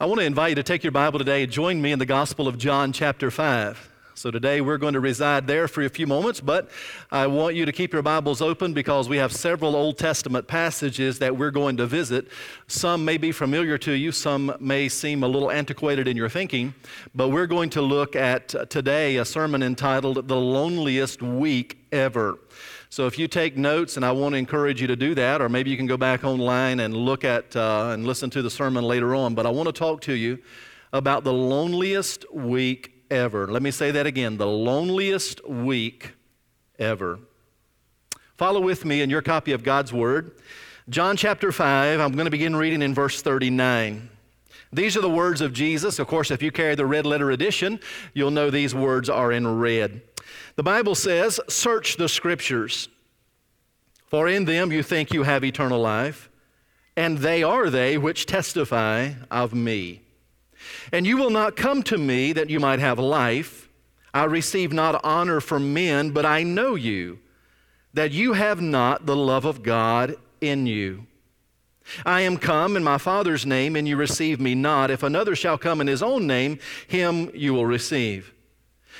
I want to invite you to take your Bible today and join me in the Gospel of John, chapter 5. So today we're going to reside there for a few moments, but I want you to keep your Bibles open because we have several Old Testament passages that we're going to visit. Some may be familiar to you, some may seem a little antiquated in your thinking, but we're going to look at today a sermon entitled The Loneliest Week Ever. So if you take notes, and I want to encourage you to do that, or maybe you can go back online and look at uh, and listen to the sermon later on. But I want to talk to you about the loneliest week ever. Let me say that again the loneliest week ever. Follow with me in your copy of God's Word. John chapter 5, I'm going to begin reading in verse 39. These are the words of Jesus. Of course, if you carry the red letter edition, you'll know these words are in red. The Bible says, Search the Scriptures, for in them you think you have eternal life, and they are they which testify of me. And you will not come to me that you might have life. I receive not honor from men, but I know you, that you have not the love of God in you. I am come in my Father's name, and you receive me not. If another shall come in his own name, him you will receive.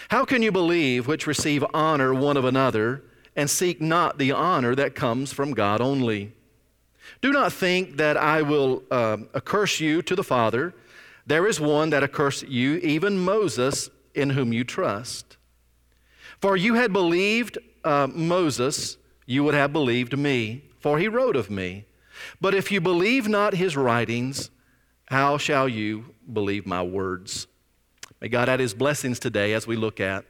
How can you believe which receive honor one of another and seek not the honor that comes from God only? Do not think that I will uh, accurse you to the Father. There is one that accursed you, even Moses, in whom you trust. For you had believed uh, Moses, you would have believed me, for he wrote of me. But if you believe not his writings, how shall you believe my words? May God add his blessings today as we look at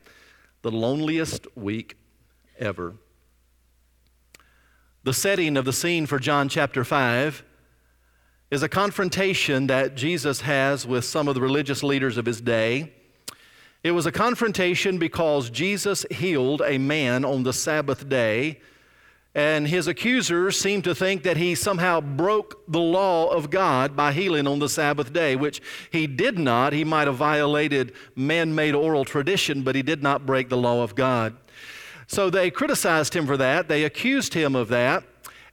the loneliest week ever. The setting of the scene for John chapter 5 is a confrontation that Jesus has with some of the religious leaders of his day. It was a confrontation because Jesus healed a man on the Sabbath day and his accusers seemed to think that he somehow broke the law of God by healing on the Sabbath day, which he did not. He might have violated man made oral tradition, but he did not break the law of God. So they criticized him for that. They accused him of that.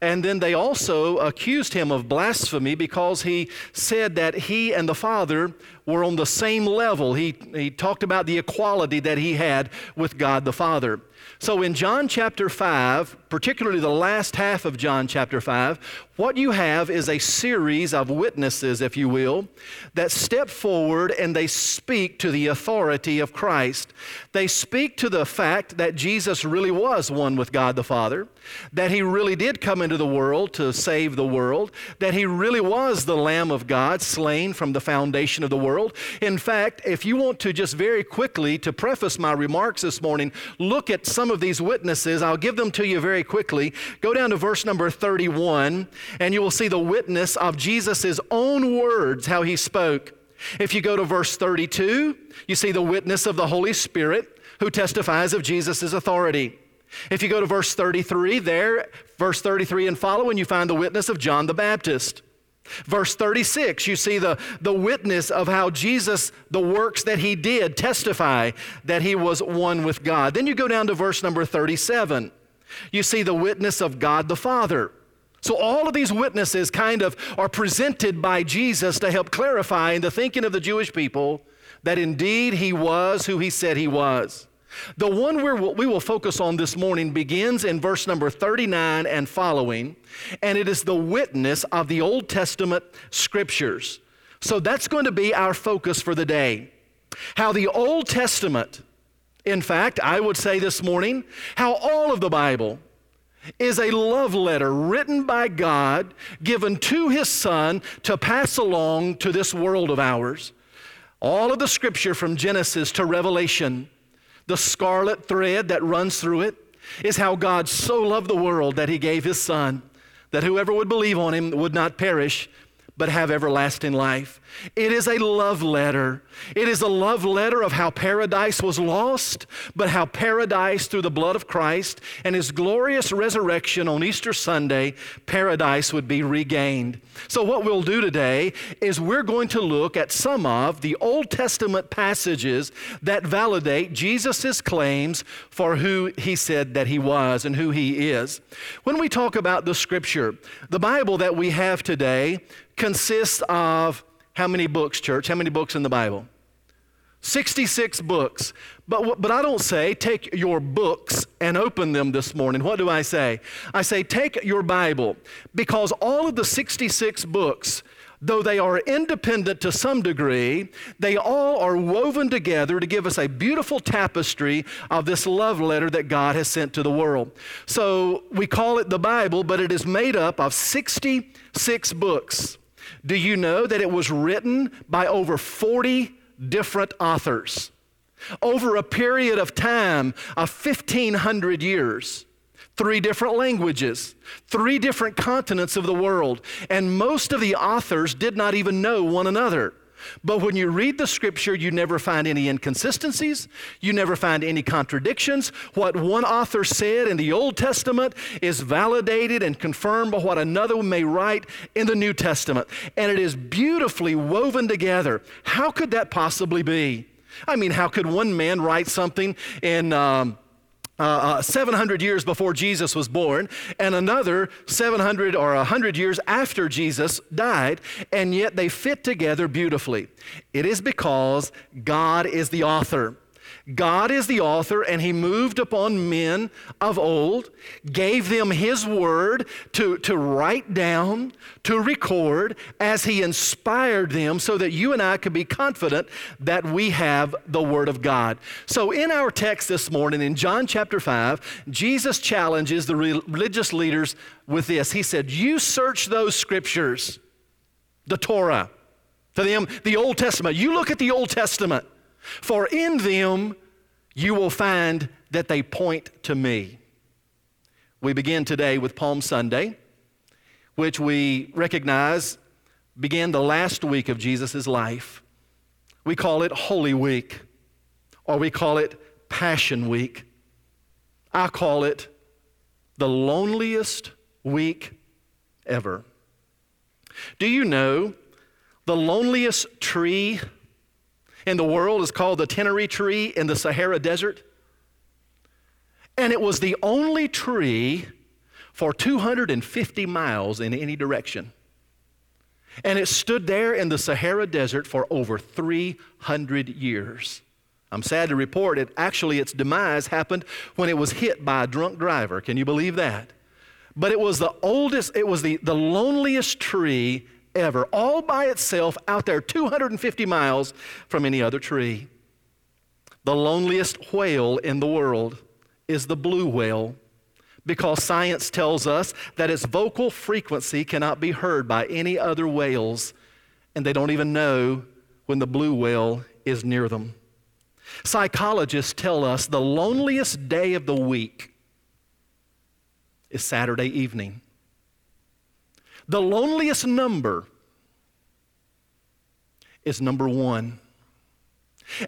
And then they also accused him of blasphemy because he said that he and the Father were on the same level. He, he talked about the equality that he had with God the Father. So in John chapter 5, particularly the last half of John chapter 5, what you have is a series of witnesses, if you will, that step forward and they speak to the authority of Christ. They speak to the fact that Jesus really was one with God the Father, that he really did come into the world to save the world, that he really was the Lamb of God slain from the foundation of the world. In fact, if you want to just very quickly to preface my remarks this morning, look at some of these witnesses. I'll give them to you very quickly. Go down to verse number 31, and you will see the witness of Jesus' own words, how he spoke. If you go to verse 32, you see the witness of the Holy Spirit who testifies of Jesus' authority. If you go to verse 33, there, verse 33 and following, you find the witness of John the Baptist. Verse 36, you see the, the witness of how Jesus, the works that he did, testify that he was one with God. Then you go down to verse number 37. You see the witness of God the Father. So all of these witnesses kind of are presented by Jesus to help clarify in the thinking of the Jewish people that indeed he was who he said he was. The one we will focus on this morning begins in verse number 39 and following, and it is the witness of the Old Testament scriptures. So that's going to be our focus for the day. How the Old Testament, in fact, I would say this morning, how all of the Bible is a love letter written by God, given to His Son to pass along to this world of ours. All of the scripture from Genesis to Revelation the scarlet thread that runs through it is how God so loved the world that he gave his son, that whoever would believe on him would not perish, but have everlasting life. It is a love letter. It is a love letter of how paradise was lost, but how paradise, through the blood of Christ and his glorious resurrection on Easter Sunday, paradise would be regained. So, what we'll do today is we're going to look at some of the Old Testament passages that validate Jesus' claims for who he said that he was and who he is. When we talk about the scripture, the Bible that we have today consists of How many books, church? How many books in the Bible? 66 books. But, but I don't say take your books and open them this morning. What do I say? I say take your Bible because all of the 66 books, though they are independent to some degree, they all are woven together to give us a beautiful tapestry of this love letter that God has sent to the world. So we call it the Bible, but it is made up of 66 books. Do you know that it was written by over 40 different authors over a period of time of 1,500 years. Three different languages, three different continents of the world, and most of the authors did not even know one another. But when you read the scripture, you never find any inconsistencies. You never find any contradictions. What one author said in the Old Testament is validated and confirmed by what another may write in the New Testament. And it is beautifully woven together. How could that possibly be? I mean, how could one man write something in. Um, uh, uh, 700 years before Jesus was born, and another 700 or 100 years after Jesus died, and yet they fit together beautifully. It is because God is the author. God is the author, and He moved upon men of old, gave them His word to, to write down, to record, as He inspired them so that you and I could be confident that we have the Word of God. So, in our text this morning, in John chapter 5, Jesus challenges the religious leaders with this. He said, You search those scriptures, the Torah, to them, the Old Testament. You look at the Old Testament. For in them you will find that they point to me. We begin today with Palm Sunday, which we recognize began the last week of Jesus' life. We call it Holy Week, or we call it Passion Week. I call it the loneliest week ever. Do you know the loneliest tree in the world is called the Ténéré tree in the Sahara Desert. And it was the only tree for 250 miles in any direction. And it stood there in the Sahara Desert for over 300 years. I'm sad to report it actually its demise happened when it was hit by a drunk driver. Can you believe that? But it was the oldest, it was the, the loneliest tree ever, all by itself out there 250 miles from any other tree. The loneliest whale in the world is the blue whale because science tells us that its vocal frequency cannot be heard by any other whales, and they don't even know when the blue whale is near them. Psychologists tell us the loneliest day of the week is Saturday evening. The loneliest number is number one.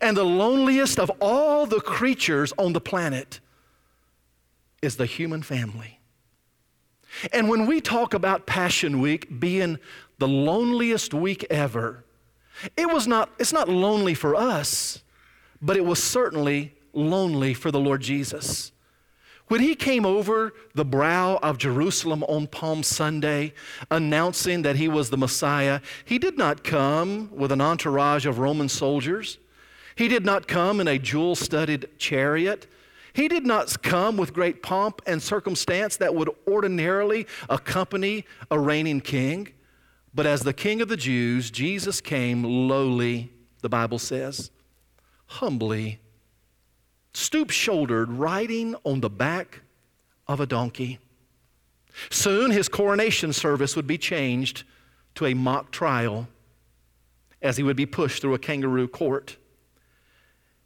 And the loneliest of all the creatures on the planet is the human family. And when we talk about Passion Week being the loneliest week ever, it was not, it's not lonely for us, but it was certainly lonely for the Lord Jesus. When he came over the brow of Jerusalem on Palm Sunday, announcing that he was the Messiah, he did not come with an entourage of Roman soldiers. He did not come in a jewel studded chariot. He did not come with great pomp and circumstance that would ordinarily accompany a reigning king. But as the King of the Jews, Jesus came lowly, the Bible says, humbly stoop shouldered, riding on the back of a donkey. Soon his coronation service would be changed to a mock trial as he would be pushed through a kangaroo court.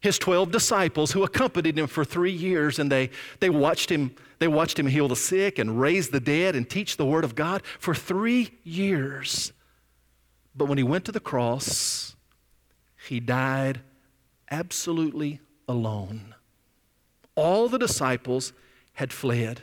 His 12 disciples who accompanied him for three years and they, they, watched him, they watched him heal the sick and raise the dead and teach the word of God for three years. But when he went to the cross, he died absolutely alone all the disciples had fled.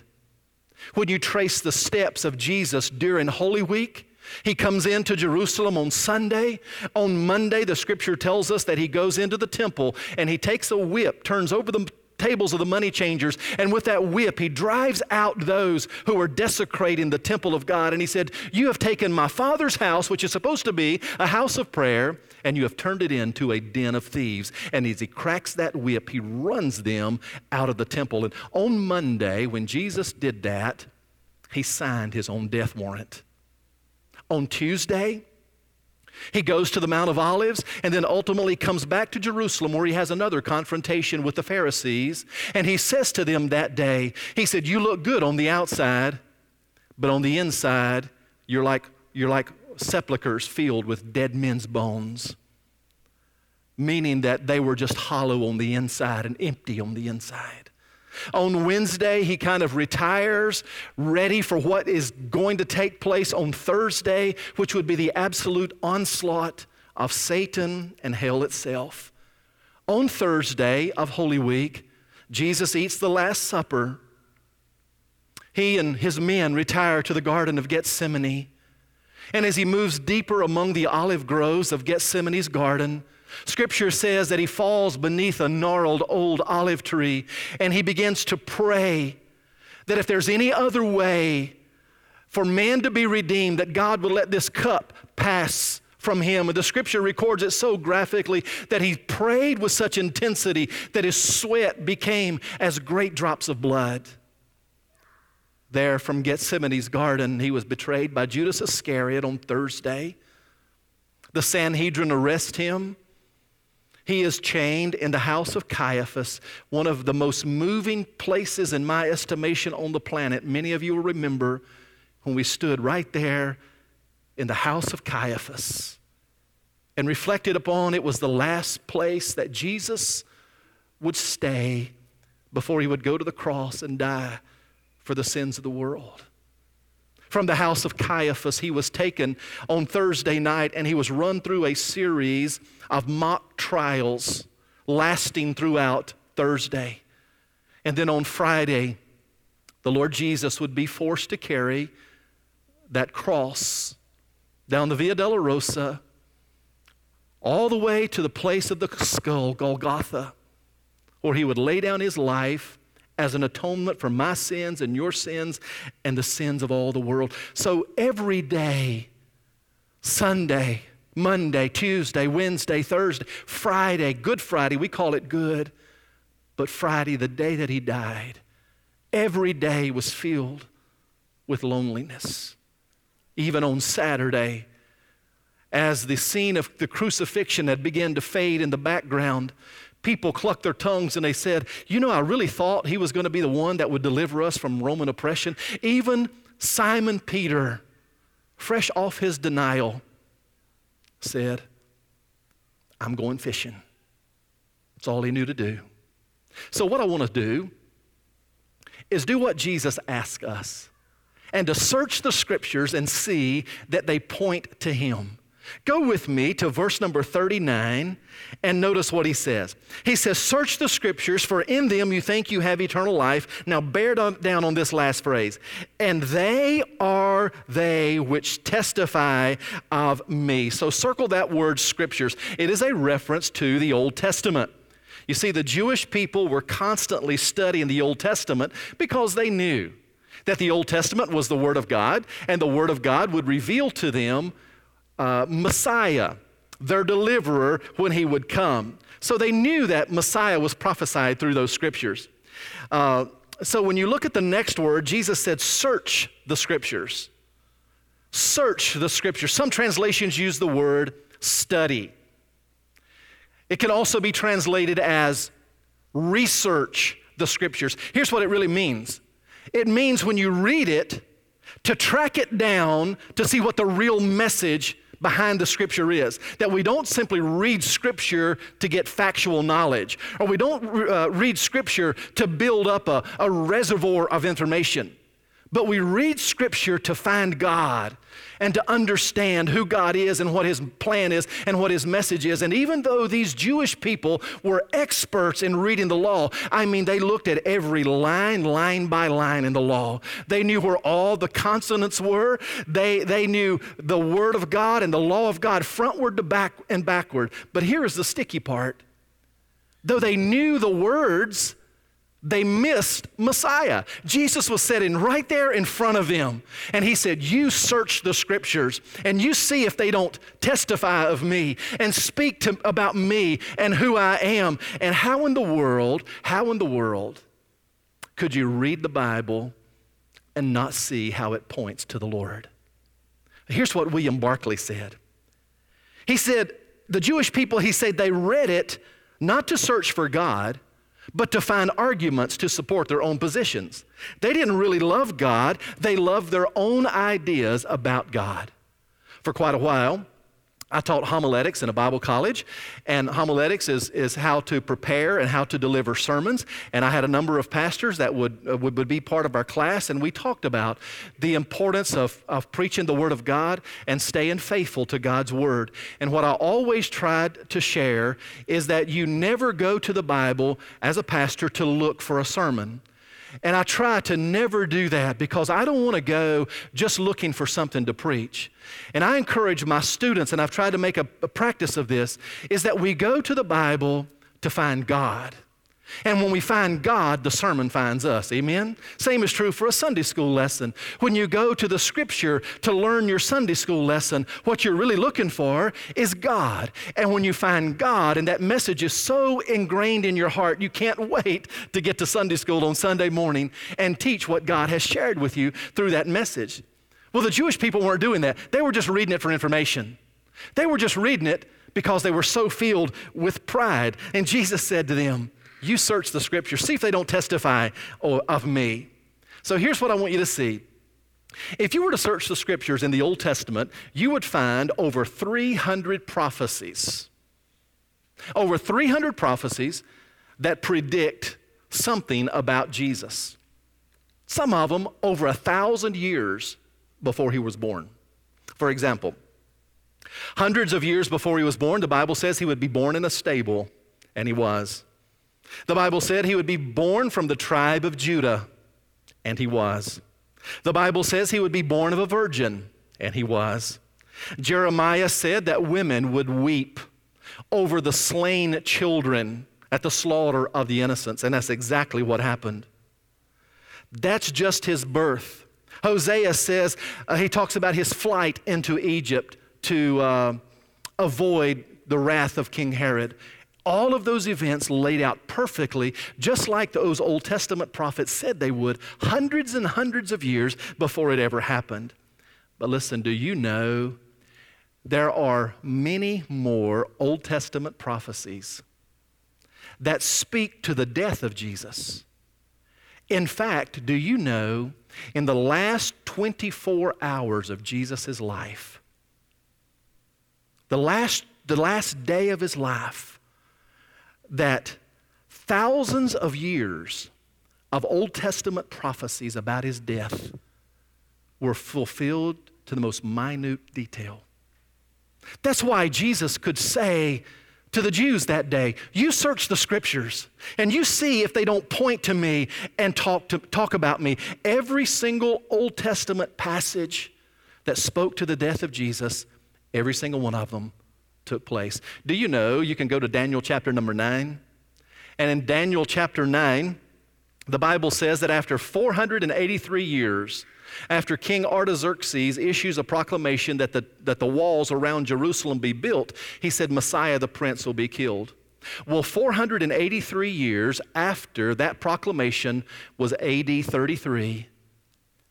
When you trace the steps of Jesus during Holy Week, he comes into Jerusalem on Sunday. On Monday, the scripture tells us that he goes into the temple and he takes a whip, turns over the tables of the money changers. And with that whip, he drives out those who are desecrating the temple of God. And he said, You have taken my father's house, which is supposed to be a house of prayer, and you have turned it into a den of thieves. And as he cracks that whip, he runs them out of the temple. And on Monday, when Jesus did that, he signed his own death warrant. On Tuesday, he goes to the Mount of Olives and then ultimately comes back to Jerusalem where he has another confrontation with the Pharisees. And he says to them that day, He said, You look good on the outside, but on the inside, you're like, you're like sepulchres filled with dead men's bones. Meaning that they were just hollow on the inside and empty on the inside. On Wednesday, he kind of retires, ready for what is going to take place on Thursday, which would be the absolute onslaught of Satan and hell itself. On Thursday of Holy Week, Jesus eats the Last Supper. He and his men retire to the Garden of Gethsemane. And as he moves deeper among the olive groves of Gethsemane's garden, Scripture says that he falls beneath a gnarled old olive tree and he begins to pray that if there's any other way for man to be redeemed, that God would let this cup pass from him. And the scripture records it so graphically that he prayed with such intensity that his sweat became as great drops of blood. There from Gethsemane's garden, he was betrayed by Judas Iscariot on Thursday. The Sanhedrin arrest him. He is chained in the house of Caiaphas, one of the most moving places in my estimation on the planet. Many of you will remember when we stood right there in the house of Caiaphas and reflected upon it was the last place that Jesus would stay before he would go to the cross and die for the sins of the world. From the house of Caiaphas, he was taken on Thursday night and he was run through a series of mock trials lasting throughout Thursday. And then on Friday, the Lord Jesus would be forced to carry that cross down the Via Dolorosa all the way to the place of the skull, Golgotha, where he would lay down his life as an atonement for my sins and your sins and the sins of all the world. So every day, Sunday, Monday, Tuesday, Wednesday, Thursday, Friday, Good Friday, we call it good, but Friday, the day that he died, every day was filled with loneliness. Even on Saturday, as the scene of the crucifixion had begun to fade in the background, people clucked their tongues and they said, You know, I really thought he was going to be the one that would deliver us from Roman oppression. Even Simon Peter, fresh off his denial, said, I'm going fishing. That's all he knew to do. So, what I want to do is do what Jesus asked us and to search the scriptures and see that they point to him. Go with me to verse number 39 and notice what he says. He says, Search the scriptures, for in them you think you have eternal life. Now, bear down on this last phrase. And they are they which testify of me. So, circle that word scriptures. It is a reference to the Old Testament. You see, the Jewish people were constantly studying the Old Testament because they knew that the Old Testament was the Word of God, and the Word of God would reveal to them uh, Messiah, their deliverer, when he would come. So they knew that Messiah was prophesied through those scriptures. Uh, so when you look at the next word, Jesus said, Search the scriptures. Search the scriptures. Some translations use the word study. It can also be translated as research the scriptures. Here's what it really means it means when you read it, to track it down to see what the real message behind the scripture is. That we don't simply read scripture to get factual knowledge, or we don't uh, read scripture to build up a, a reservoir of information, but we read scripture to find God and to understand who God is and what His plan is and what His message is. And even though these Jewish people were experts in reading the law, I mean, they looked at every line, line by line in the law. They knew where all the consonants were. They, they knew the Word of God and the law of God frontward to back and backward. But here is the sticky part. Though they knew the words, They missed Messiah. Jesus was sitting right there in front of them. And he said, You search the scriptures and you see if they don't testify of me and speak to, about me and who I am. And how in the world, how in the world could you read the Bible and not see how it points to the Lord? Here's what William Barclay said. He said, The Jewish people, he said, they read it not to search for God but to find arguments to support their own positions. They didn't really love God, they loved their own ideas about God. For quite a while, I taught homiletics in a Bible college, and homiletics is, is how to prepare and how to deliver sermons. And I had a number of pastors that would, uh, would, would, be part of our class, and we talked about the importance of, of preaching the Word of God and staying faithful to God's Word. And what I always tried to share is that you never go to the Bible as a pastor to look for a sermon. And I try to never do that because I don't want to go just looking for something to preach. And I encourage my students, and I've tried to make a, a practice of this, is that we go to the Bible to find God. And when we find God, the sermon finds us. Amen? Same is true for a Sunday school lesson. When you go to the scripture to learn your Sunday school lesson, what you're really looking for is God. And when you find God and that message is so ingrained in your heart, you can't wait to get to Sunday school on Sunday morning and teach what God has shared with you through that message. Well, the Jewish people weren't doing that. They were just reading it for information. They were just reading it because they were so filled with pride. And Jesus said to them, you search the scriptures, see if they don't testify of me. So here's what I want you to see. If you were to search the scriptures in the Old Testament, you would find over 300 prophecies. Over 300 prophecies that predict something about Jesus. Some of them over a thousand years before he was born. For example, hundreds of years before he was born, the Bible says he would be born in a stable, and he was. The Bible said he would be born from the tribe of Judah, and he was. The Bible says he would be born of a virgin, and he was. Jeremiah said that women would weep over the slain children at the slaughter of the innocents, and that's exactly what happened. That's just his birth. Hosea says, uh, he talks about his flight into Egypt to uh, avoid the wrath of King Herod all of those events laid out perfectly, just like those Old Testament prophets said they would, hundreds and hundreds of years before it ever happened. But listen, do you know there are many more Old Testament prophecies that speak to the death of Jesus? In fact, do you know in the last 24 hours of Jesus' life, the last, the last day of his life, that thousands of years of Old Testament prophecies about his death were fulfilled to the most minute detail. That's why Jesus could say to the Jews that day, You search the scriptures and you see if they don't point to me and talk, to, talk about me. Every single Old Testament passage that spoke to the death of Jesus, every single one of them took place. Do you know you can go to Daniel chapter number 9? And in Daniel chapter 9, the Bible says that after 483 years, after King Artaxerxes issues a proclamation that the, that the walls around Jerusalem be built, he said, Messiah the Prince will be killed. Well, 483 years after that proclamation was AD 33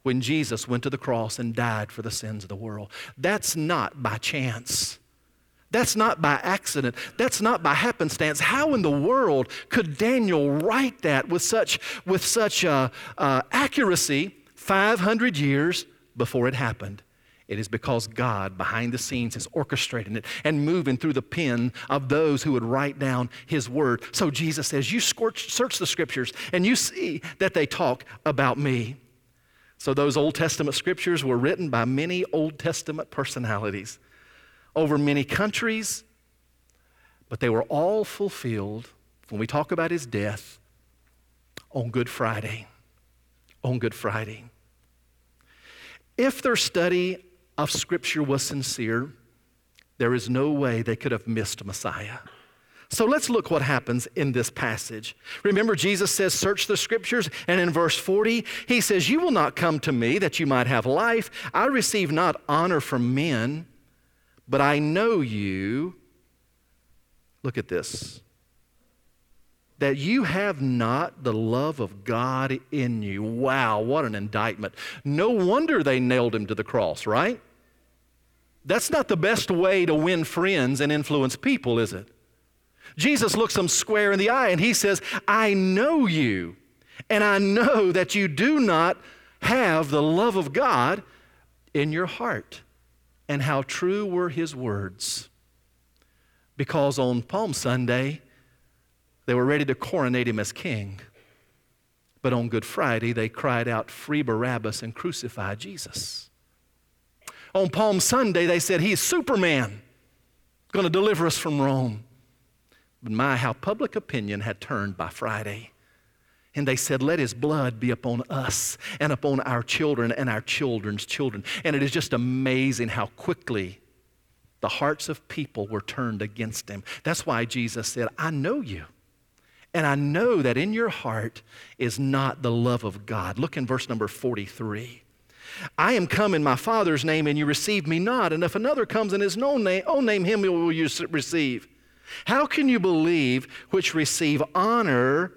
when Jesus went to the cross and died for the sins of the world. That's not by chance. That's not by accident. That's not by happenstance. How in the world could Daniel write that with such, with such uh, uh, accuracy 500 years before it happened? It is because God, behind the scenes, is orchestrating it and moving through the pen of those who would write down His word. So Jesus says, You search the scriptures and you see that they talk about me. So those Old Testament scriptures were written by many Old Testament personalities over many countries, but they were all fulfilled when we talk about his death on Good Friday. On Good Friday. If their study of Scripture was sincere, there is no way they could have missed Messiah. So let's look what happens in this passage. Remember, Jesus says, Search the scriptures. And in verse 40, he says, You will not come to me that you might have life. I receive not honor from men, but I know you. Look at this. That you have not the love of God in you. Wow, what an indictment. No wonder they nailed him to the cross, right? That's not the best way to win friends and influence people, is it? Jesus looks them square in the eye and he says, I know you, and I know that you do not have the love of God in your heart. And how true were his words. Because on Palm Sunday, they were ready to coronate him as king. But on Good Friday, they cried out, Free Barabbas and crucify Jesus. On Palm Sunday, they said, He's Superman, going to deliver us from Rome. But my, how public opinion had turned by Friday. And they said, Let his blood be upon us and upon our children and our children's children. And it is just amazing how quickly the hearts of people were turned against him. That's why Jesus said, I know you. And I know that in your heart is not the love of God. Look in verse number 43. I am come in my Father's name, and you receive me not. And if another comes in his own name, own name him will you receive. How can you believe which receive honor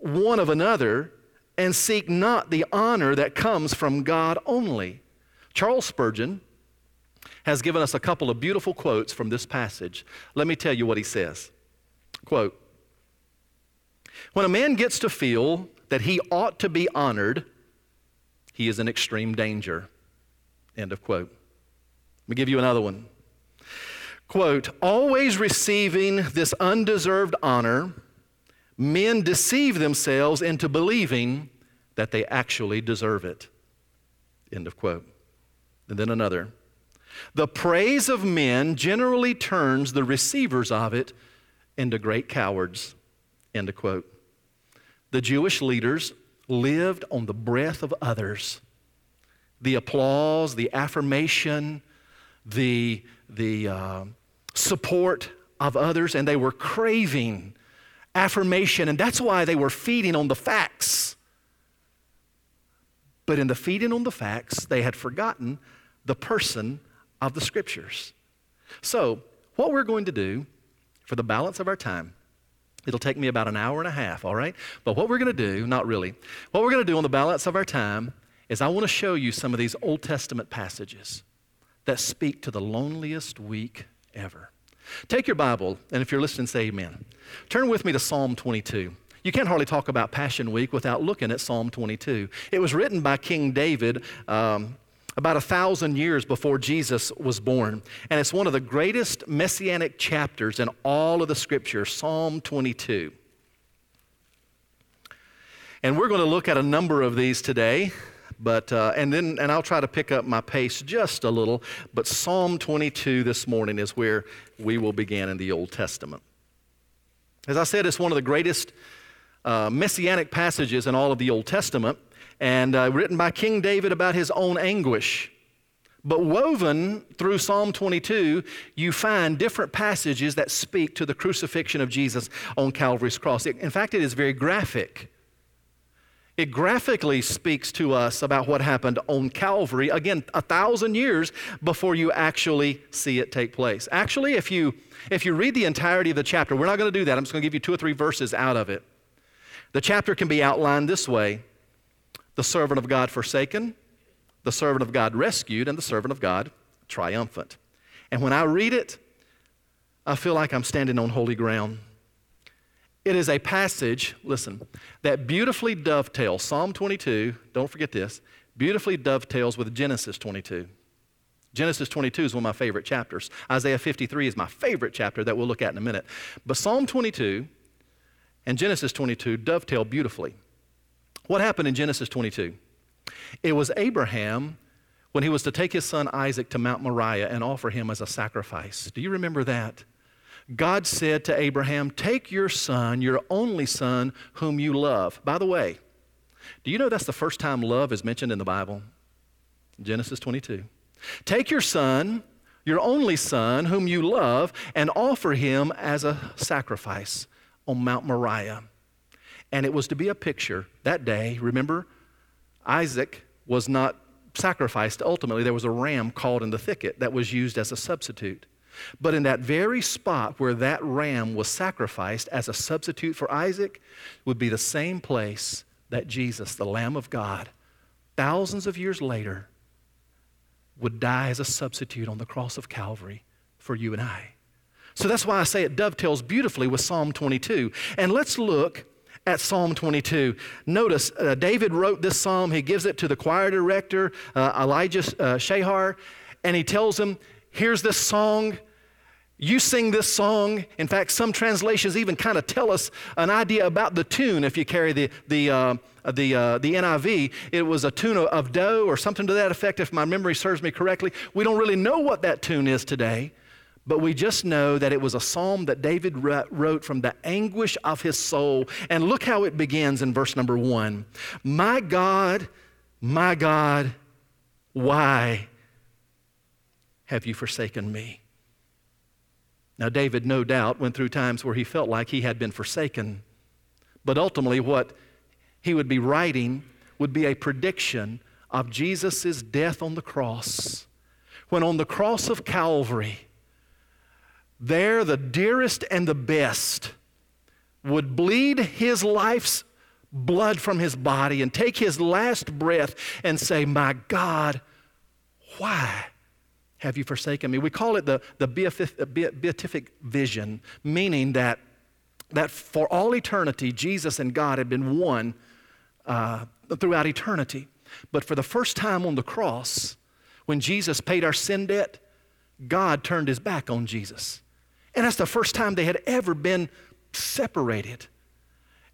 one of another and seek not the honor that comes from God only? Charles Spurgeon has given us a couple of beautiful quotes from this passage. Let me tell you what he says. Quote When a man gets to feel that he ought to be honored, he is in extreme danger. End of quote. Let me give you another one quote, always receiving this undeserved honor, men deceive themselves into believing that they actually deserve it. End of quote. And then another. The praise of men generally turns the receivers of it into great cowards. End of quote. The Jewish leaders lived on the breath of others. The applause, the affirmation, the, the uh, support of others and they were craving affirmation, and that's why they were feeding on the facts. But in the feeding on the facts, they had forgotten the person of the scriptures. So, what we're going to do for the balance of our time, it'll take me about an hour and a half, all right? But what we're going to do, not really, what we're going to do on the balance of our time is I want to show you some of these Old Testament passages that speak to the loneliest, week ever. Take your Bible, and if you're listening, say amen. Turn with me to Psalm 22. You can't hardly talk about Passion Week without looking at Psalm 22. It was written by King David um, about a thousand years before Jesus was born. And it's one of the greatest messianic chapters in all of the scripture, Psalm 22. And we're going to look at a number of these today. But, uh, and then, and I'll try to pick up my pace just a little. But Psalm 22 this morning is where we will begin in the Old Testament. As I said, it's one of the greatest uh, messianic passages in all of the Old Testament, and uh, written by King David about his own anguish. But woven through Psalm 22, you find different passages that speak to the crucifixion of Jesus on Calvary's cross. in fact, it is very graphic. It graphically speaks to us about what happened on Calvary, again, a thousand years before you actually see it take place. Actually, if you, if you read the entirety of the chapter, we're not going to do that. I'm just going to give you two or three verses out of it. The chapter can be outlined this way the servant of God forsaken, the servant of God rescued, and the servant of God triumphant. And when I read it, I feel like I'm standing on holy ground. It is a passage, listen, that beautifully dovetails Psalm 22, don't forget this, beautifully dovetails with Genesis 22. Genesis 22 is one of my favorite chapters. Isaiah 53 is my favorite chapter that we'll look at in a minute. But Psalm 22 and Genesis 22 dovetail beautifully. What happened in Genesis 22? It was Abraham when he was to take his son Isaac to Mount Moriah and offer him as a sacrifice. Do you remember that? God said to Abraham, Take your son, your only son, whom you love. By the way, do you know that's the first time love is mentioned in the Bible? Genesis 22. Take your son, your only son, whom you love, and offer him as a sacrifice on Mount Moriah. And it was to be a picture that day. Remember, Isaac was not sacrificed ultimately. There was a ram caught in the thicket that was used as a substitute. But in that very spot where that ram was sacrificed as a substitute for Isaac would be the same place that Jesus, the Lamb of God, thousands of years later, would die as a substitute on the cross of Calvary for you and I. So that's why I say it dovetails beautifully with Psalm 22. And let's look at Psalm 22. Notice uh, David wrote this psalm. He gives it to the choir director, uh, Elijah uh, Shahar, and he tells him, Here's this song. You sing this song. In fact, some translations even kind of tell us an idea about the tune if you carry the, the, uh, the, uh, the NIV. It was a tune of dough or something to that effect, if my memory serves me correctly. We don't really know what that tune is today, but we just know that it was a psalm that David wrote from the anguish of his soul. And look how it begins in verse number one My God, my God, why have you forsaken me? Now, David, no doubt, went through times where he felt like he had been forsaken. But ultimately, what he would be writing would be a prediction of Jesus' death on the cross. When on the cross of Calvary, there the dearest and the best would bleed his life's blood from his body and take his last breath and say, My God, why have you forsaken me? We call it the, the beatific vision, meaning that, that for all eternity, Jesus and God had been one uh, throughout eternity. But for the first time on the cross, when Jesus paid our sin debt, God turned his back on Jesus. And that's the first time they had ever been separated.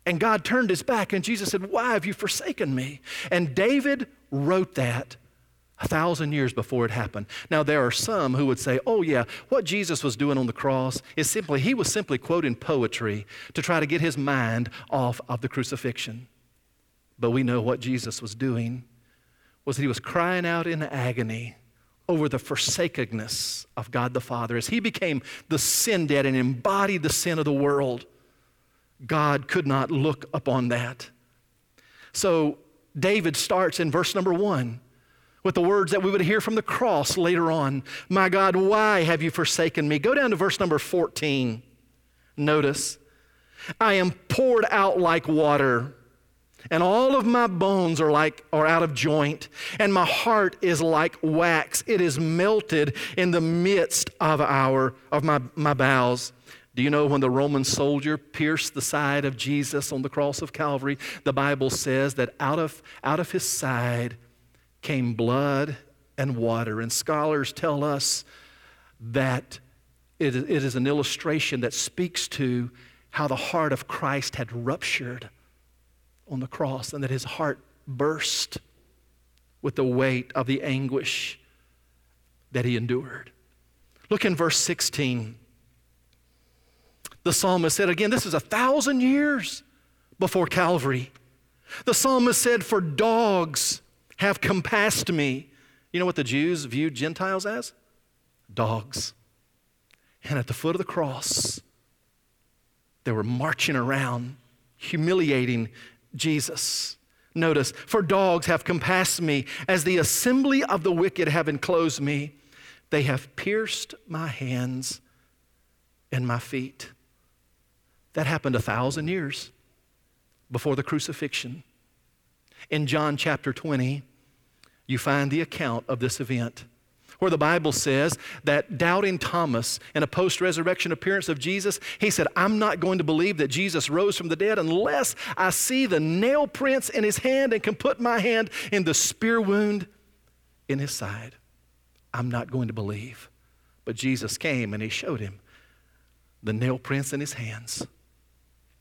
And God turned his back, and Jesus said, Why have you forsaken me? And David wrote that a thousand years before it happened. Now, there are some who would say, oh, yeah, what Jesus was doing on the cross is simply, he was simply quoting poetry to try to get his mind off of the crucifixion. But we know what Jesus was doing was that he was crying out in agony over the forsakenness of God the Father. As he became the sin debt and embodied the sin of the world, God could not look upon that. So David starts in verse number one with the words that we would hear from the cross later on My God, why have you forsaken me? Go down to verse number 14. Notice, I am poured out like water. And all of my bones are like are out of joint, and my heart is like wax. It is melted in the midst of our of my, my bowels. Do you know when the Roman soldier pierced the side of Jesus on the cross of Calvary, the Bible says that out of, out of his side came blood and water. And scholars tell us that it, it is an illustration that speaks to how the heart of Christ had ruptured on the cross and that his heart burst with the weight of the anguish that he endured. Look in verse 16. The psalmist said, again, this is a thousand years before Calvary. The psalmist said, For dogs have compassed me. You know what the Jews viewed Gentiles as? Dogs. And at the foot of the cross, they were marching around, humiliating Jesus. Notice, for dogs have compassed me, as the assembly of the wicked have enclosed me. They have pierced my hands and my feet. That happened a thousand years before the crucifixion. In John chapter 20, you find the account of this event where the Bible says that doubting Thomas, in a post resurrection appearance of Jesus, he said, I'm not going to believe that Jesus rose from the dead unless I see the nail prints in his hand and can put my hand in the spear wound in his side. I'm not going to believe. But Jesus came and he showed him the nail prints in his hands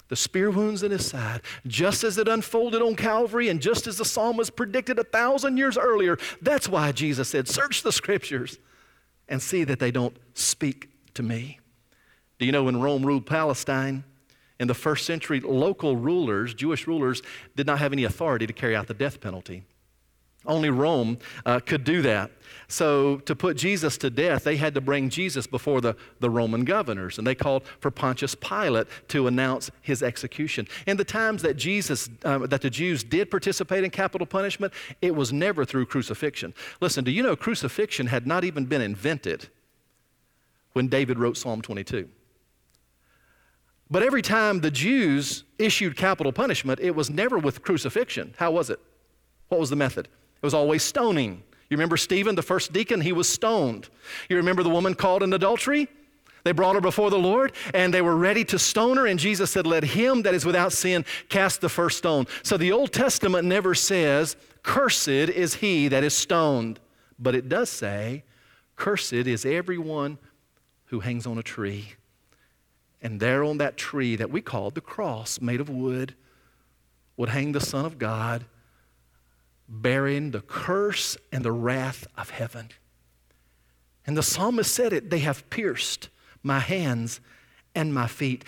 the spear wounds in his side, just as it unfolded on Calvary and just as the psalmist predicted a thousand years earlier. That's why Jesus said, Search the scriptures and see that they don't speak to me. Do you know when Rome ruled Palestine? In the first century, local rulers, Jewish rulers, did not have any authority to carry out the death penalty. Only Rome uh, could do that. So, to put Jesus to death, they had to bring Jesus before the, the Roman governors, and they called for Pontius Pilate to announce his execution. In the times that Jesus, um, that the Jews did participate in capital punishment, it was never through crucifixion. Listen, do you know crucifixion had not even been invented when David wrote Psalm 22? But every time the Jews issued capital punishment, it was never with crucifixion. How was it? What was the method? Was always stoning. You remember Stephen, the first deacon? He was stoned. You remember the woman caught in adultery? They brought her before the Lord and they were ready to stone her, and Jesus said, Let him that is without sin cast the first stone. So the Old Testament never says, Cursed is he that is stoned, but it does say, Cursed is everyone who hangs on a tree. And there on that tree that we called the cross, made of wood, would hang the Son of God bearing the curse and the wrath of heaven. And the psalmist said it they have pierced my hands and my feet.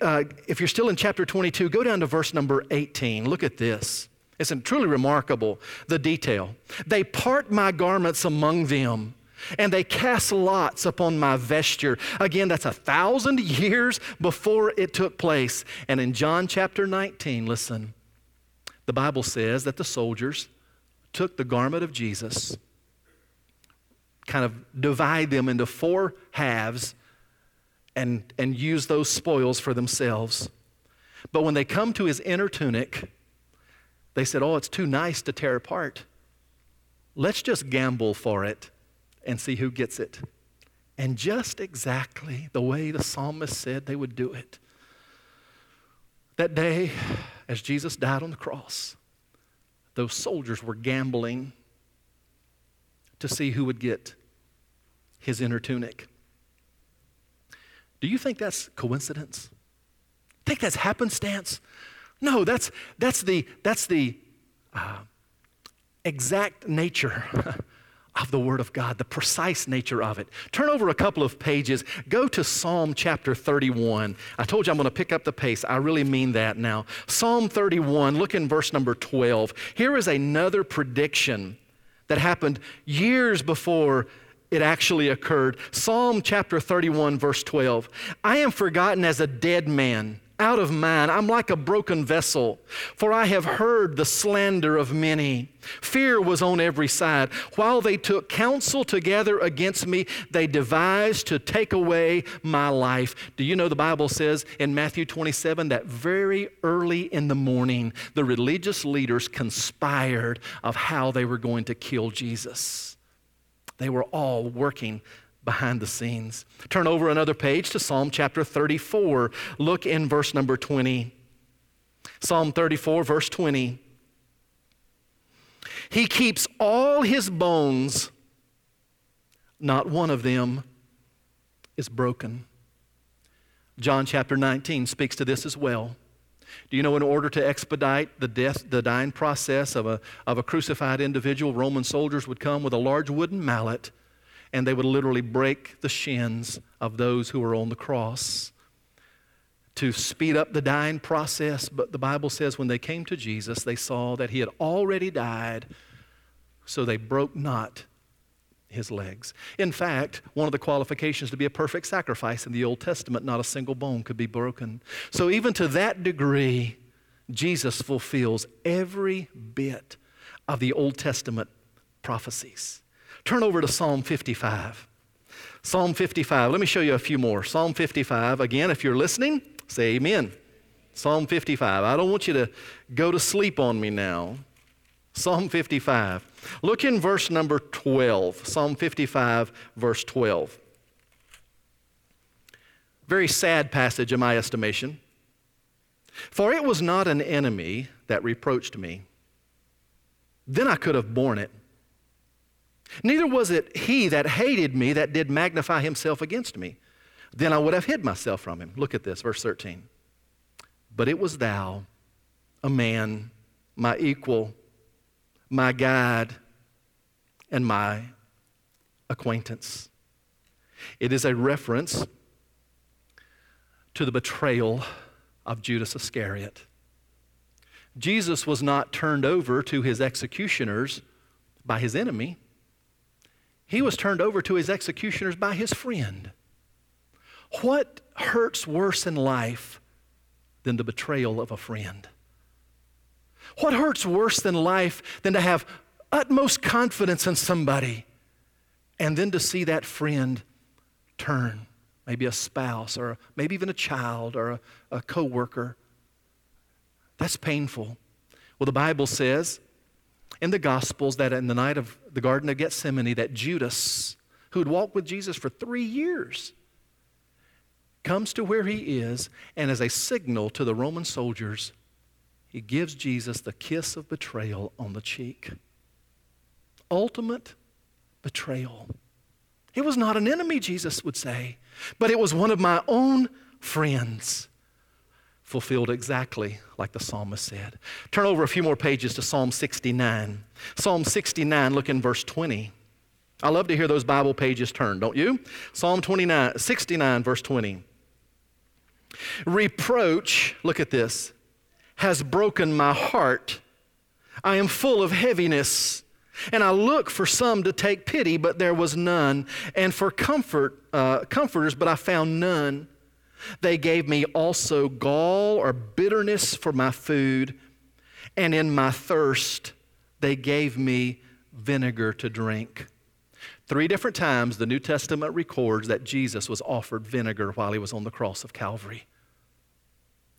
Uh, if you're still in chapter 22, go down to verse number 18. Look at this. It's truly remarkable, the detail. They part my garments among them, and they cast lots upon my vesture. Again, that's a thousand years before it took place. And in John chapter 19, listen, the Bible says that the soldiers took the garment of Jesus, kind of divide them into four halves, and, and use those spoils for themselves. But when they come to his inner tunic, they said, Oh, it's too nice to tear apart. Let's just gamble for it and see who gets it. And just exactly the way the psalmist said they would do it. That day, as Jesus died on the cross, those soldiers were gambling to see who would get his inner tunic. Do you think that's coincidence? Think that's happenstance? No, that's, that's the, that's the uh, exact nature of the Word of God, the precise nature of it. Turn over a couple of pages. Go to Psalm chapter 31. I told you I'm going to pick up the pace. I really mean that now. Psalm 31, look in verse number 12. Here is another prediction that happened years before it actually occurred. Psalm chapter 31, verse 12. I am forgotten as a dead man out of mind. I'm like a broken vessel, for I have heard the slander of many. Fear was on every side. While they took counsel together against me, they devised to take away my life. Do you know the Bible says in Matthew 27 that very early in the morning, the religious leaders conspired of how they were going to kill Jesus? They were all working behind the scenes. Turn over another page to Psalm chapter 34. Look in verse number 20. Psalm 34, verse 20. He keeps all his bones, not one of them is broken. John chapter 19 speaks to this as well. Do you know, in order to expedite the death, the dying process of a, of a crucified individual, Roman soldiers would come with a large wooden mallet and they would literally break the shins of those who were on the cross to speed up the dying process. But the Bible says when they came to Jesus, they saw that he had already died, so they broke not his legs. In fact, one of the qualifications to be a perfect sacrifice in the Old Testament, not a single bone could be broken. So, even to that degree, Jesus fulfills every bit of the Old Testament prophecies. Turn over to Psalm 55. Psalm 55. Let me show you a few more. Psalm 55. Again, if you're listening, say amen. Psalm 55. I don't want you to go to sleep on me now. Psalm 55. Look in verse number 12. Psalm 55, verse 12. Very sad passage in my estimation. For it was not an enemy that reproached me. Then I could have borne it. Neither was it he that hated me that did magnify himself against me. Then I would have hid myself from him. Look at this, verse 13. But it was thou, a man, my equal, my guide, and my acquaintance. It is a reference to the betrayal of Judas Iscariot. Jesus was not turned over to his executioners by his enemy, he was turned over to his executioners by his friend. What hurts worse in life than the betrayal of a friend? What hurts worse than life than to have utmost confidence in somebody and then to see that friend turn, maybe a spouse or maybe even a child or a, a coworker? That's painful. Well, the Bible says in the Gospels that in the night of the Garden of Gethsemane, that Judas, who had walked with Jesus for three years, comes to where he is, and as a signal to the Roman soldiers, he gives Jesus the kiss of betrayal on the cheek. Ultimate betrayal. It was not an enemy, Jesus would say, but it was one of my own friends. Fulfilled exactly like the psalmist said. Turn over a few more pages to Psalm 69. Psalm 69, look in verse 20. I love to hear those Bible pages turn, don't you? Psalm 29, 69, verse 20. Reproach, look at this, has broken my heart. I am full of heaviness. And I looked for some to take pity, but there was none, and for comfort, uh, comforters, but I found none. They gave me also gall or bitterness for my food, and in my thirst, they gave me vinegar to drink. Three different times the New Testament records that Jesus was offered vinegar while he was on the cross of Calvary.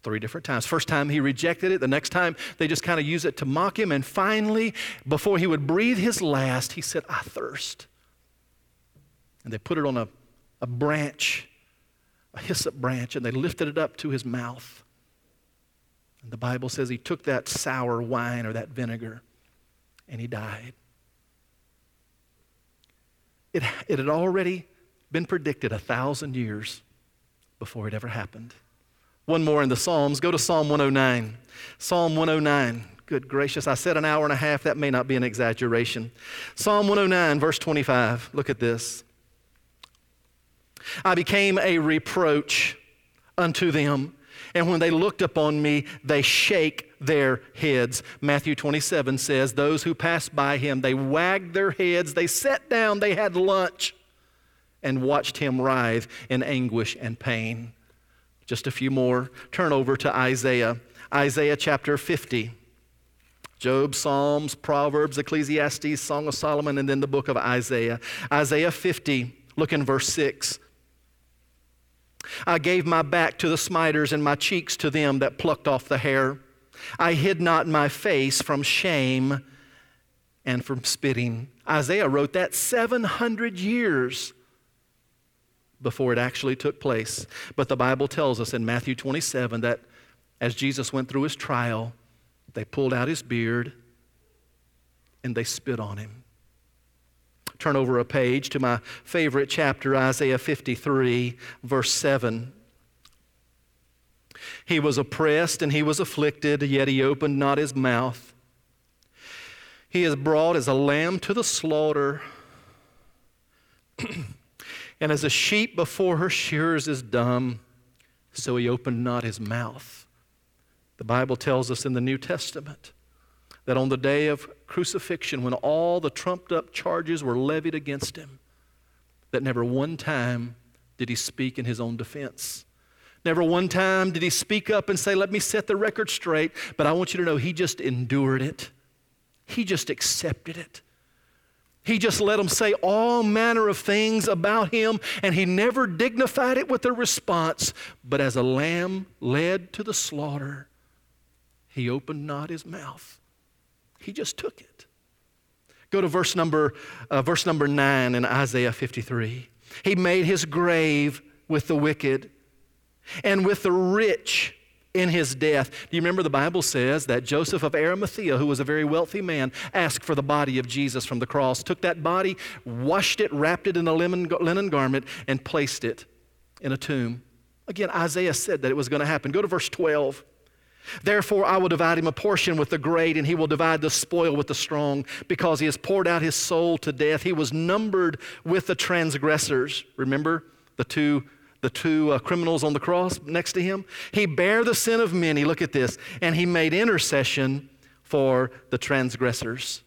Three different times. First time he rejected it. The next time they just kind of use it to mock him. And finally, before he would breathe his last, he said, I thirst. And they put it on a, a branch, a hyssop branch, and they lifted it up to his mouth. And the Bible says he took that sour wine or that vinegar and he died. It, it had already been predicted a thousand years before it ever happened. One more in the Psalms. Go to Psalm 109. Psalm 109. Good gracious, I said an hour and a half. That may not be an exaggeration. Psalm 109, verse 25. Look at this. I became a reproach unto them, and when they looked upon me, they shake their heads. Matthew 27 says, Those who passed by him, they wagged their heads, they sat down, they had lunch, and watched him writhe in anguish and pain. Just a few more. Turn over to Isaiah. Isaiah chapter 50. Job, Psalms, Proverbs, Ecclesiastes, Song of Solomon, and then the book of Isaiah. Isaiah 50, look in verse 6. I gave my back to the smiters and my cheeks to them that plucked off the hair. I hid not my face from shame and from spitting. Isaiah wrote that 700 years before it actually took place. But the Bible tells us in Matthew 27 that as Jesus went through his trial, they pulled out his beard and they spit on him. Turn over a page to my favorite chapter, Isaiah 53, verse 7. He was oppressed and he was afflicted, yet he opened not his mouth. He is brought as a lamb to the slaughter. And as a sheep before her shearers is dumb, so he opened not his mouth. The Bible tells us in the New Testament that on the day of crucifixion, when all the trumped up charges were levied against him, that never one time did he speak in his own defense. Never one time did he speak up and say, Let me set the record straight. But I want you to know he just endured it, he just accepted it. He just let them say all manner of things about him, and he never dignified it with a response. But as a lamb led to the slaughter, he opened not his mouth. He just took it. Go to verse number, uh, verse number 9 in Isaiah 53. He made his grave with the wicked and with the rich in his death. Do you remember the Bible says that Joseph of Arimathea, who was a very wealthy man, asked for the body of Jesus from the cross, took that body, washed it, wrapped it in a linen garment, and placed it in a tomb? Again, Isaiah said that it was going to happen. Go to verse 12. Therefore, I will divide him a portion with the great, and he will divide the spoil with the strong, because he has poured out his soul to death. He was numbered with the transgressors. Remember the two the two uh, criminals on the cross next to him. He bare the sin of many, look at this, and he made intercession for the transgressors.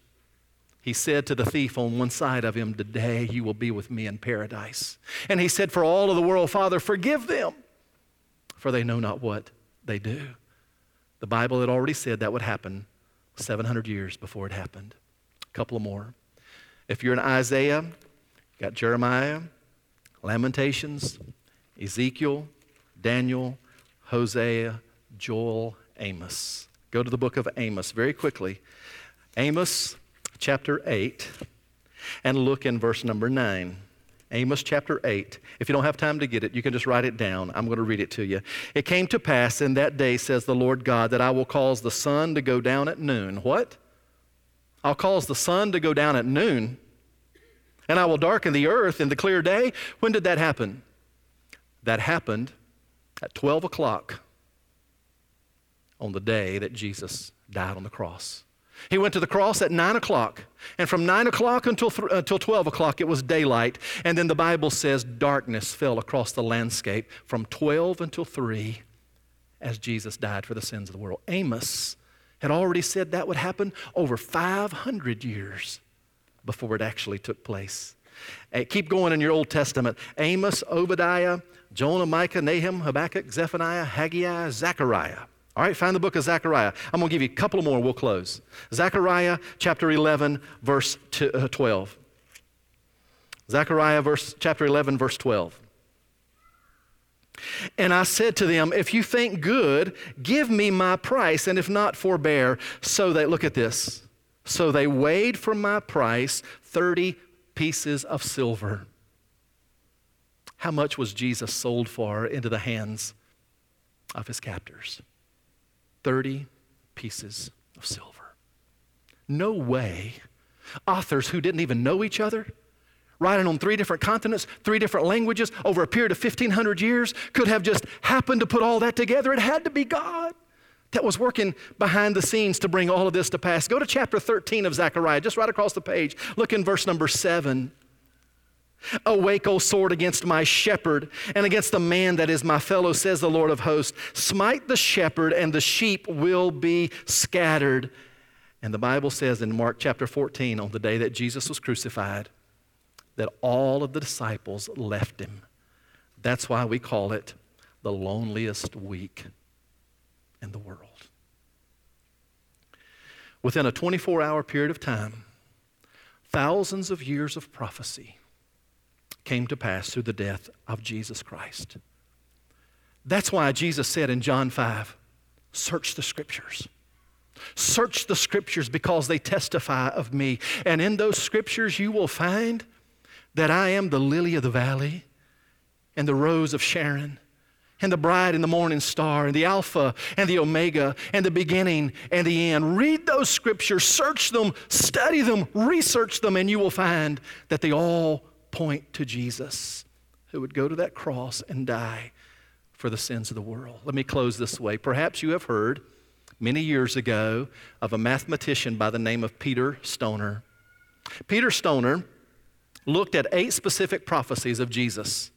He said to the thief on one side of him, Today you will be with me in paradise. And he said, For all of the world, Father, forgive them, for they know not what they do. The Bible had already said that would happen 700 years before it happened. A couple more. If you're in Isaiah, got Jeremiah, Lamentations, Ezekiel, Daniel, Hosea, Joel, Amos. Go to the book of Amos very quickly. Amos chapter 8 and look in verse number 9. Amos chapter 8. If you don't have time to get it, you can just write it down. I'm going to read it to you. It came to pass in that day, says the Lord God, that I will cause the sun to go down at noon. What? I'll cause the sun to go down at noon, and I will darken the earth in the clear day. When did that happen? That happened at 12 o'clock on the day that Jesus died on the cross. He went to the cross at 9 o'clock. And from 9 o'clock until, th- until 12 o'clock, it was daylight. And then the Bible says darkness fell across the landscape from 12 until 3 as Jesus died for the sins of the world. Amos had already said that would happen over 500 years before it actually took place. Uh, keep going in your Old Testament. Amos, Obadiah, Jonah, Micah, Nahum, Habakkuk, Zephaniah, Haggai, Zechariah. All right, find the book of Zechariah. I'm going to give you a couple more, we'll close. Zechariah chapter 11, verse uh, 12. Zechariah verse, chapter 11, verse 12. And I said to them, If you think good, give me my price, and if not, forbear. So they, look at this. So they weighed for my price 30 pieces of silver. How much was Jesus sold for into the hands of his captors? 30 pieces of silver. No way authors who didn't even know each other, writing on three different continents, three different languages over a period of 1,500 years, could have just happened to put all that together. It had to be God that was working behind the scenes to bring all of this to pass. Go to chapter 13 of Zechariah, just right across the page. Look in verse number 7. Awake, O sword, against my shepherd and against the man that is my fellow, says the Lord of hosts. Smite the shepherd, and the sheep will be scattered. And the Bible says in Mark chapter 14, on the day that Jesus was crucified, that all of the disciples left him. That's why we call it the loneliest week in the world. Within a 24 hour period of time, thousands of years of prophecy came to pass through the death of Jesus Christ. That's why Jesus said in John 5 search the scriptures. Search the scriptures because they testify of me. And in those scriptures, you will find that I am the lily of the valley and the rose of Sharon and the bride and the morning star and the Alpha and the Omega and the beginning and the end. Read those scriptures, search them, study them, research them, and you will find that they all point to Jesus who would go to that cross and die for the sins of the world. Let me close this way. Perhaps you have heard many years ago of a mathematician by the name of Peter Stoner. Peter Stoner looked at eight specific prophecies of Jesus.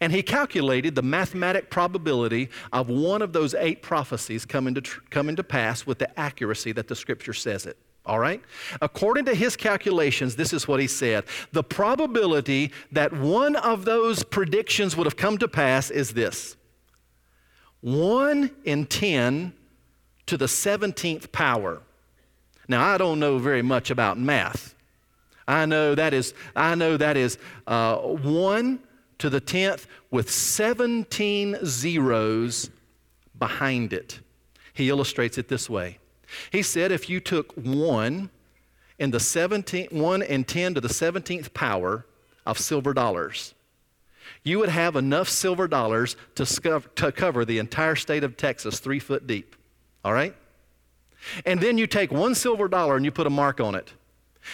And he calculated the mathematic probability of one of those eight prophecies coming to, coming to pass with the accuracy that the scripture says it. All right? According to his calculations, this is what he said. The probability that one of those predictions would have come to pass is this 1 in 10 to the 17th power. Now, I don't know very much about math. I know that is, I know that is uh, 1 to the 10th with 17 zeros behind it. He illustrates it this way he said if you took one in the 17, 1 and 10 to the 17th power of silver dollars, you would have enough silver dollars to, to cover the entire state of Texas three foot deep. All right? And then you take one silver dollar and you put a mark on it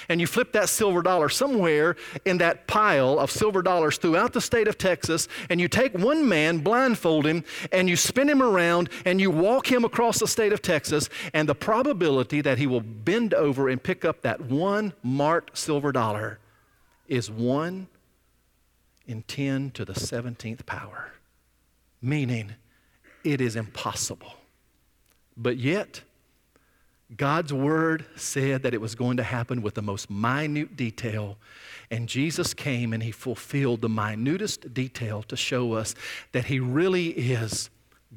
and you flip that silver dollar somewhere in that pile of silver dollars throughout the state of Texas, and you take one man, blindfold him, and you spin him around, and you walk him across the state of Texas, and the probability that he will bend over and pick up that one marked silver dollar is 1 in 10 to the 17th power, meaning it is impossible. But yet, God's word said that it was going to happen with the most minute detail. And Jesus came and he fulfilled the minutest detail to show us that he really is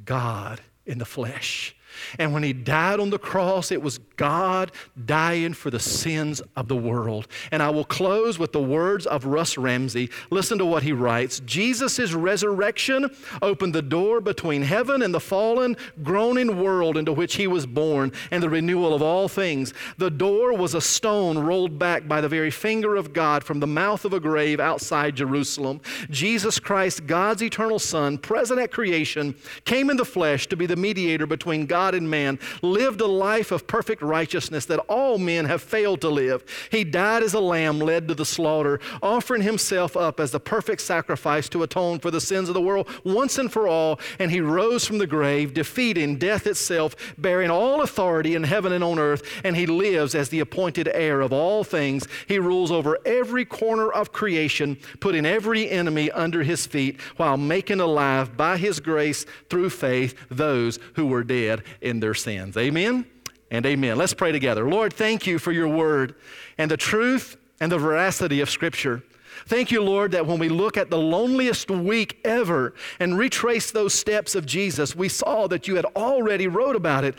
God in the flesh. And when he died on the cross, it was God dying for the sins of the world. And I will close with the words of Russ Ramsey. Listen to what he writes Jesus' resurrection opened the door between heaven and the fallen, groaning world into which he was born and the renewal of all things. The door was a stone rolled back by the very finger of God from the mouth of a grave outside Jerusalem. Jesus Christ, God's eternal Son, present at creation, came in the flesh to be the mediator between God God and man, lived a life of perfect righteousness that all men have failed to live. He died as a lamb led to the slaughter, offering himself up as the perfect sacrifice to atone for the sins of the world once and for all. And he rose from the grave, defeating death itself, bearing all authority in heaven and on earth. And he lives as the appointed heir of all things. He rules over every corner of creation, putting every enemy under his feet while making alive by his grace through faith those who were dead in their sins. Amen and amen. Let's pray together. Lord, thank you for your word and the truth and the veracity of Scripture. Thank you, Lord, that when we look at the loneliest week ever and retrace those steps of Jesus, we saw that you had already wrote about it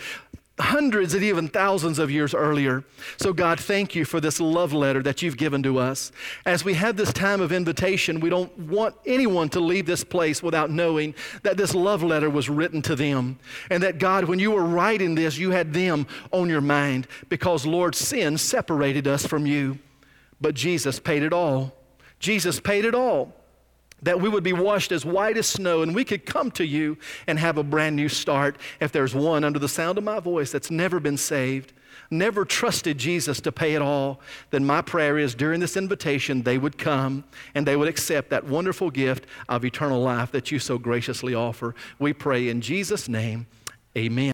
hundreds and even thousands of years earlier. So, God, thank you for this love letter that you've given to us. As we have this time of invitation, we don't want anyone to leave this place without knowing that this love letter was written to them. And that, God, when you were writing this, you had them on your mind because, Lord, sin separated us from you. But Jesus paid it all. Jesus paid it all that we would be washed as white as snow and we could come to you and have a brand new start. If there's one under the sound of my voice that's never been saved, never trusted Jesus to pay it all, then my prayer is during this invitation they would come and they would accept that wonderful gift of eternal life that you so graciously offer. We pray in Jesus' name, amen.